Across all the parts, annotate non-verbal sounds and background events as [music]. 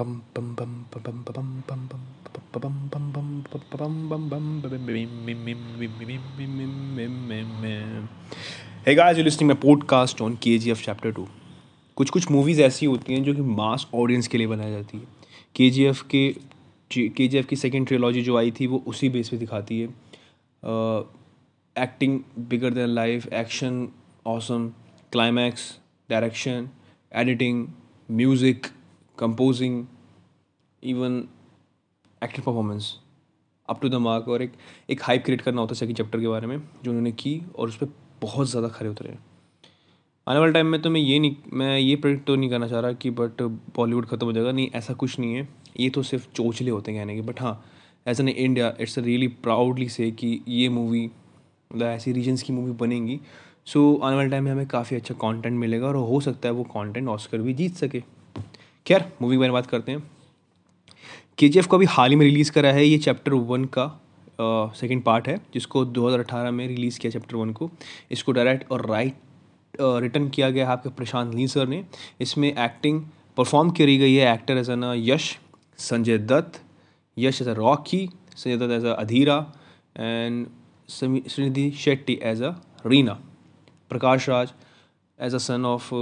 Hey guys, you're listening my podcast on KGF Chapter 2. कुछ कुछ movies ऐसी होती हैं जो कि मास ऑडियंस के लिए बनाई जाती है के जी एफ़ के के जी एफ़ की सेकेंड ट्रियोलॉजी जो आई थी वो उसी बेस पे दिखाती है acting bigger than life action awesome climax direction editing music composing even acting performance up to the mark और एक एक हाइप क्रिएट करना होता है सेकेंड चैप्टर के बारे में, जो उन्होंने की और उस पर बहुत ज़्यादा खड़े उतरे आने वाले टाइम में तो मैं ये नहीं, मैं ये प्रेडिक्ट तो नहीं करना चाह रहा कि बट बॉलीवुड ख़त्म हो जाएगा। नहीं, ऐसा कुछ नहीं है। ये तो सिर्फ़ चोचले होते हैं कहने के बट हाँ as an India it's a really proudly से कि ये मूवी मतलब ऐसी रीजन्स की मूवी बनेंगी। सो आने वाले टाइम में हमें काफ़ी अच्छा कंटेंट मिलेगा और हो सकता है वो कंटेंट ऑस्कर भी जीत सके। खैर मूवी के बारे बात करते हैं। के जी एफ़ को अभी हाल ही में रिलीज़ करा है ये चैप्टर वन का सेकेंड पार्ट है, जिसको 2018 में रिलीज़ किया चैप्टर वन को। इसको डायरेक्ट और राइट रिटर्न किया गया है आपके प्रशांत ली सर ने। इसमें एक्टिंग परफॉर्म करी गई है actor as an Yash, Sanjay Dutt, Yash as a Rocky Sanjay Dutt as a Adheera and Srinidhi Shetty as a Reena. Prakash Raj as a son of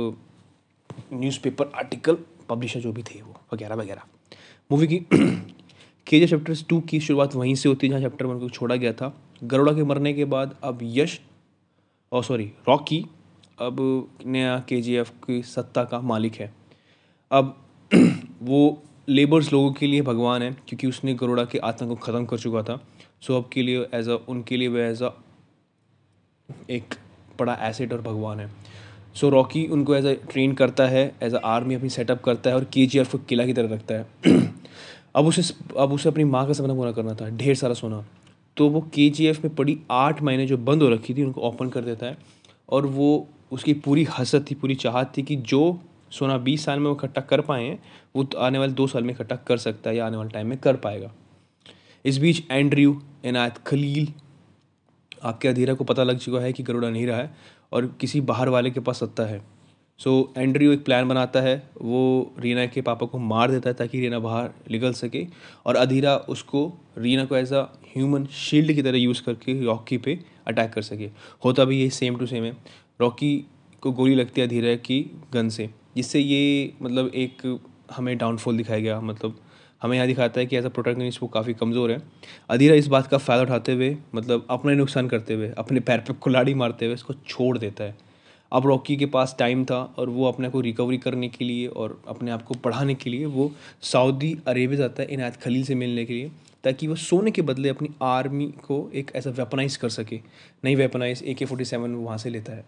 newspaper article publisher जो भी थे वो, वगैरह वगैरह। Movie की के जे chapter two की शुरुआत वहीं से होती है, जहाँ चैप्टर वन को छोड़ा गया था। गरुड़ा के मरने के बाद अब यश और सॉरी रॉकी, अब नया के जी एफ़ की सत्ता का मालिक है। अब [clears throat] वो लेबर्स लोगों के लिए भगवान है, क्योंकि उसने गरुड़ा के आतंक को ख़त्म कर चुका था। सो अब के लिए एज अ उनके लिए वह एज अ एक बड़ा एसेट और भगवान है। सो रॉकी उनको एज अ ट्रेन करता है एज अ आर्मी अपनी सेटअप करता है और के जी एफ़ को किला की तरह रखता है। [clears throat] अब उसे अब उसे अपनी माँ का सपना पूरा करना था, ढेर सारा सोना। तो वो के जी एफ़ में पड़ी आठ महीने जो बंद हो रखी थी, उनको ओपन कर देता है। और वो उसकी पूरी हसत थी, पूरी चाहत थी कि जो सोना बीस साल में वो इकट्ठा कर पाए हैं, वो तो आने वाले दो साल में इकट्ठा कर सकता है या आने वाले टाइम में कर पाएगा। इस बीच एंड्रयू इनायत खलील, आपके अधीरा को पता लग चुका है कि गरुड़ा नहीं रहा है। और किसी बाहर वाले के पास सत्ता है। सो so, एंड्रयू एक प्लान बनाता है वो रीना के पापा को मार देता है ताकि रीना बाहर निकल सके और अधीरा उसको रीना को एज अ ह्यूमन शील्ड की तरह यूज़ करके रॉकी पे अटैक कर सके। होता भी ये सेम टू सेम है। रॉकी को गोली लगती है अधीरा की गन से जिससे ये मतलब एक हमें डाउनफॉल दिखाया गया मतलब हमें यहाँ दिखाता है कि एज अ प्रोटेक्निस्ट वो काफ़ी कमज़ोर है। अधीरा इस बात का फ़ायदा उठाते हुए मतलब अपना नुकसान करते हुए, अपने पैर पर कुलाड़ी मारते हुए इसको छोड़ देता है। अब रॉकी के पास टाइम था और वो अपने को रिकवरी करने के लिए और अपने आप को पढ़ाने के लिए वो सऊदी अरेबिया जाता है इनायत खलील से मिलने के लिए, ताकि वो सोने के बदले अपनी आर्मी को एक ऐसा वेपनाइज कर सके। नई वेपनाइज ए के फोर्टी सेवन वहाँ से लेता है।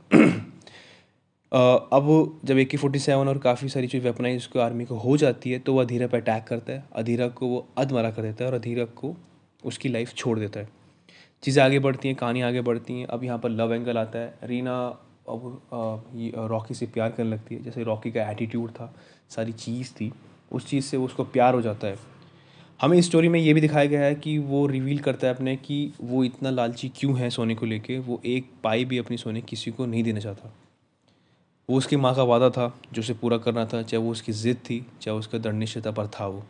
अब जब ए के फोर्टी सेवन और काफ़ी सारी चीज़ वेपनाइज उसको आर्मी को हो जाती है तो वो अधीरा पर अटैक करता है। अधीरा को वो अधमरा कर देता है और अधीरा को उसकी लाइफ छोड़ देता है। चीज़ें आगे बढ़ती हैं कहानी आगे बढ़ती हैं। अब यहाँ पर लव एंगल आता है। रीना अब रॉकी से प्यार करने लगती है। जैसे रॉकी का एटीट्यूड था, सारी चीज़ थी, उस चीज़ से उसको प्यार हो जाता है। हमें इस स्टोरी में ये भी दिखाया गया है कि वो रिवील करता है अपने कि वो इतना लालची क्यों है सोने को लेके? वो एक पाई भी अपनी सोने किसी को नहीं देना चाहता। वो उसकी माँ का वादा था, जो उसे पूरा करना था, चाहे वो उसकी ज़िद थी, चाहे उसका दृढ़ निश्चयता पर था वो।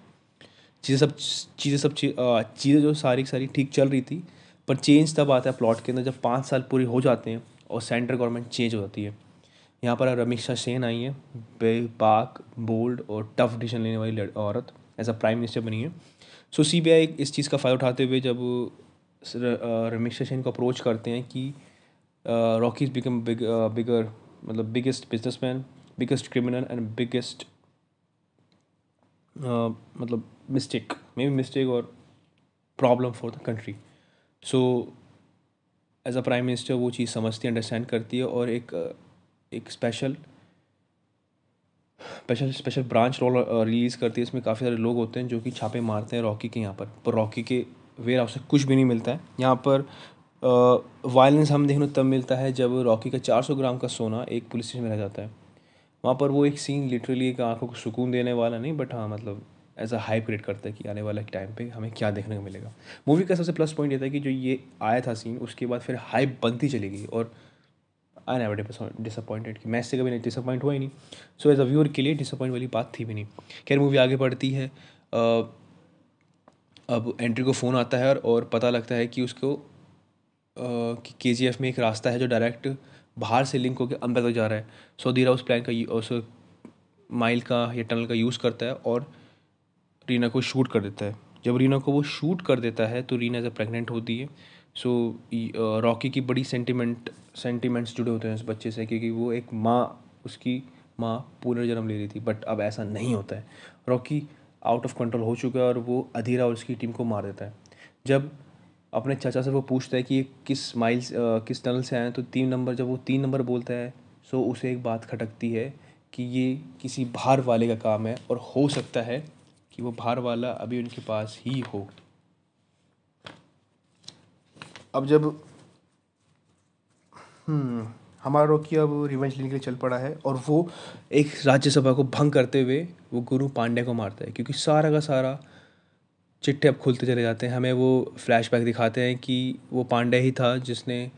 चीज़ें सब चीज़ें सब चीज़ें जो सारी सारी ठीक चल रही थी, पर चेंज तब आता है प्लॉट के अंदर, जब पाँच साल पूरे हो जाते हैं और सेंट्रल गवर्नमेंट चेंज हो जाती है। यहाँ पर रमीशा सेन आई है बेबाक बोल्ड और टफ डिसीज़न लेने वाली औरत, एज अ प्राइम मिनिस्टर बनी है। सो, सी बी आई इस चीज़ का फ़ायदा उठाते हुए जब रमीशा सेन को अप्रोच करते हैं कि रॉकीज बिकम बिग बिगर मतलब biggest businessman biggest criminal and biggest मतलब मिस्टेक मे बी मिस्टेक और problem for the country so as a prime minister वो चीज़ समझती है अंडरस्टैंड करती है और एक एक special special special branch role release करती है। इसमें काफ़ी सारे लोग होते हैं जो कि छापे मारते हैं रॉकी के यहाँ पर। पर रॉकी के वेयर हाउस से कुछ भी नहीं मिलता है। यहाँ पर वायलेंस हम देखने तब मिलता है जब रॉकी का 400 ग्राम का सोना एक पुलिस स्टेशन में रह जाता है। वहाँ पर वो एक सीन लिटरली एक आँखों को सुकून देने वाला नहीं बट हाँ मतलब एज अ हाइप क्रिएट करता है कि आने वाले टाइम पे हमें क्या देखने को मिलेगा। मूवी का सबसे प्लस पॉइंट ये था कि जो ये आया था सीन उसके बाद फिर हाइप बनती चली गई और आई नेवर डिसअपॉइंटेड कि मैं इससे कभी नहीं डिसअपॉइंट हुआ ही नहीं। सो एज अ व्यूअर के लिए डिसअपॉइंट वाली बात थी भी नहीं। खैर मूवी आगे बढ़ती है। अब एंट्री को फ़ोन आता है और पता लगता है कि उसको कि के में एक रास्ता है जो डायरेक्ट बाहर से लिंक होकर अंदर तक जा रहा है। सो धीरा उस प्लान का उस माइल का या टनल का यूज़ करता है और रीना को शूट कर देता है। जब रीना को वो शूट कर देता है तो रीना जब प्रेग्नेंट होती है, सो रॉकी की बड़ी सेंटिमेंट, सेंटिमेंट्स जुड़े होते हैं उस बच्चे से, क्योंकि वो एक माँ, उसकी माँ पुनर्जन्म ले रही थी, बट अब ऐसा नहीं होता है। रॉकी आउट ऑफ़ कंट्रोल हो चुका है और वो अधीरा और उसकी टीम को मार देता है। जब अपने चाचा से वो पूछता है कि किस माइल किस टनल से आए तो तीन नंबर जब वो तीन नंबर बोलता है सो उसे एक बात खटकती है कि ये किसी बाहर वाले का काम है और हो सकता है कि वो बाहर वाला अभी उनके पास ही हो। अब जब हम्म, हमारा रोकी अब रिवेंज लेने के लिए चल पड़ा है और वो एक राज्यसभा को भंग करते हुए वो गुरु पांडे को मारता है क्योंकि सारा का सारा चिट्ठे अब खुलते चले जाते हैं। हमें वो फ्लैशबैक दिखाते हैं कि वो पांडे ही था जिसने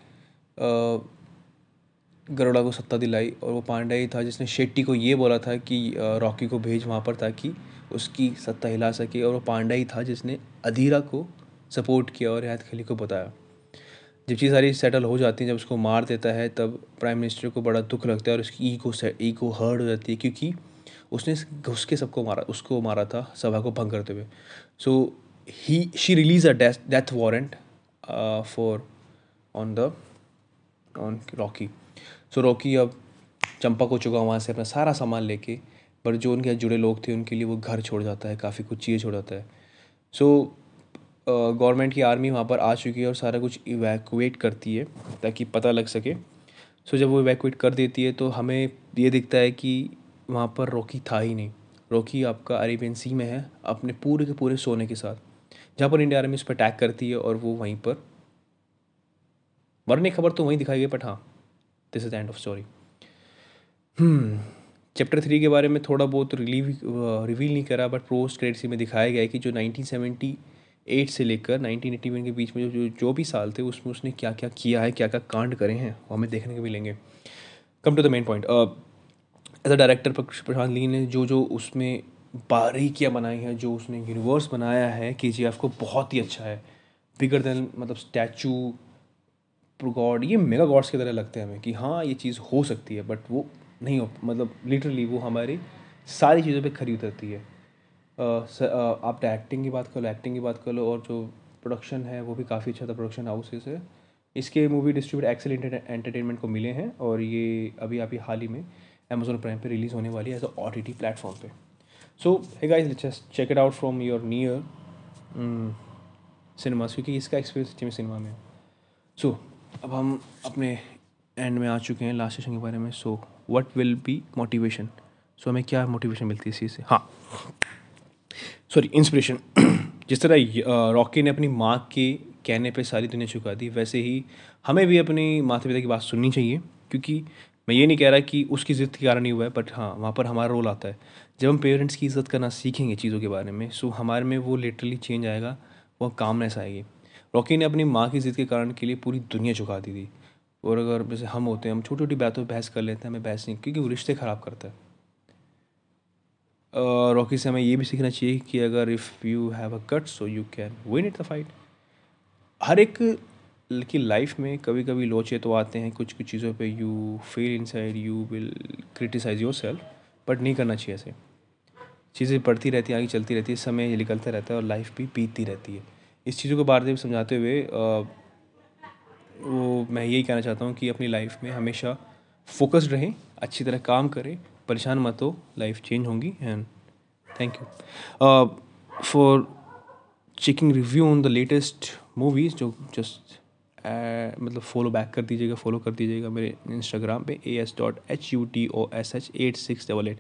गरुड़ा को सत्ता दिलाई और वो पांडे ही था जिसने शेट्टी को ये बोला था कि रॉकी को भेज वहाँ पर ताकि उसकी सत्ता हिला सके और वो पांडा ही था जिसने अधीरा को सपोर्ट किया और रियात खली को बताया। जब चीज़ सारी सेटल हो जाती है, जब उसको मार देता है, तब प्राइम मिनिस्टर को बड़ा दुख लगता है और उसकी ईगो ईगो हर्ट हो जाती है क्योंकि उसने घुस के सबको मारा, उसको मारा था, सभा को भंग करते हुए। So he she release a death warrant for on the on Rocky so Rocky अब चंपा को चुका वहाँ से अपना सारा सामान लेके पर जो उनके जुड़े लोग थे उनके लिए वो घर छोड़ जाता है काफ़ी कुछ चीज़ें छोड़ जाता है। सो so, गवर्नमेंट की आर्मी वहाँ पर आ चुकी है और सारा कुछ इवैकुएट करती है ताकि पता लग सके। सो so, जब वो इवैकुएट कर देती है तो हमें ये दिखता है कि वहाँ पर रॉकी था ही नहीं। रॉकी आपका अरेबियन सी में है, अपने पूरे के पूरे सोने के साथ। जहाँ पर इंडिया आर्मी उस पर अटैक करती है और वो वहीं पर। मरने खबर तो वहीं दिखाई गई बट हाँ this is end of story chapter three के बारे में थोड़ा बहुत रिलीव रिवील नहीं करा बट पोस्ट क्रेडिट सी में दिखाया गया है कि जो 1978 से लेकर 1981 के बीच में जो जो भी साल थे, उसमें उसने क्या क्या किया है क्या क्या कांड करे हैं, वो हमें देखने को मिलेंगे। Come to the main point as a director Prashant ली ने जो जो उसमें बारीकियाँ बनाई हैं, जो उसने यूनिवर्स बनाया है के जी एफ़ को बहुत ही अच्छा है। बिगर देन मतलब स्टैचू गॉड ये मेगा गॉड्स की तरह लगते हैं हमें कि हाँ ये चीज़ हो सकती है बट वो नहीं हो मतलब लिटरली वो हमारी सारी चीज़ों पे खरी उतरती है। आप एक्टिंग की बात कर लो एक्टिंग की बात कर लो, और जो प्रोडक्शन है, वो भी काफ़ी अच्छा था प्रोडक्शन हाउसेस है इसके मूवी डिस्ट्रीब्यूट एक्सेल एंटरटेनमेंट को मिले हैं, और ये अभी अभी हाल ही में अमेजोन प्राइम पे रिलीज़ होने वाली है as a O T T platform पे। सो है guys just check it out from your near cinema क्योंकि इसका एक्सपीरियंस में सिनेमा में सो so, अब हम अपने एंड में आ चुके हैं लास्ट सेशन के बारे में। So what will be motivation so हमें क्या मोटिवेशन मिलती है इसी से? हाँ। सॉरी इंस्पिरेशन [clears throat] जिस तरह रॉकी ने अपनी माँ के कहने पे सारी दुनिया चुका दी वैसे ही हमें भी अपनी माता पिता की बात सुननी चाहिए क्योंकि मैं ये नहीं कह रहा कि उसकी ज़िद के कारण ही हुआ है बट हाँ वहाँ पर हमारा रोल आता है। जब हम पेरेंट्स की इज़्ज़त करना सीखेंगे चीज़ों के बारे में सो हमारे में वो लिटरली चेंज आएगा वो कामनेस आएगी। रॉकी ने अपनी माँ की ज़िद के कारण के लिए पूरी दुनिया झुका दी थी। और अगर जैसे हम होते हैं, हम छोटी छोटी बातों पर बहस कर लेते हैं, हमें बहस नहीं, क्योंकि वो रिश्ते ख़राब करता है। रॉकी से हमें ये भी सीखना चाहिए कि अगर if you have a cut so you can win it the fight हर एक की लाइफ में कभी कभी लोचे तो आते हैं कुछ कुछ चीज़ों पे you feel inside you will criticise yourself but नहीं करना चाहिए ऐसे। चीज़ें बढ़ती रहती हैं, आगे चलती रहती है, समय निकलता रहता है और लाइफ भी बीतती रहती है। इस चीज़ों को बार बार समझाते हुए वो मैं यही कहना चाहता हूँ कि अपनी लाइफ में हमेशा फोकस्ड रहें, अच्छी तरह काम करें, परेशान मत हो लाइफ चेंज होंगी and thank you for checking review on the latest movies जो जस्ट मतलब फॉलो बैक कर दीजिएगा फॉलो कर दीजिएगा मेरे इंस्टाग्राम पे A S dot H U T O S H eight six double eight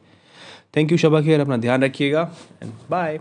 thank you Shaba खेर अपना ध्यान रखिएगा and bye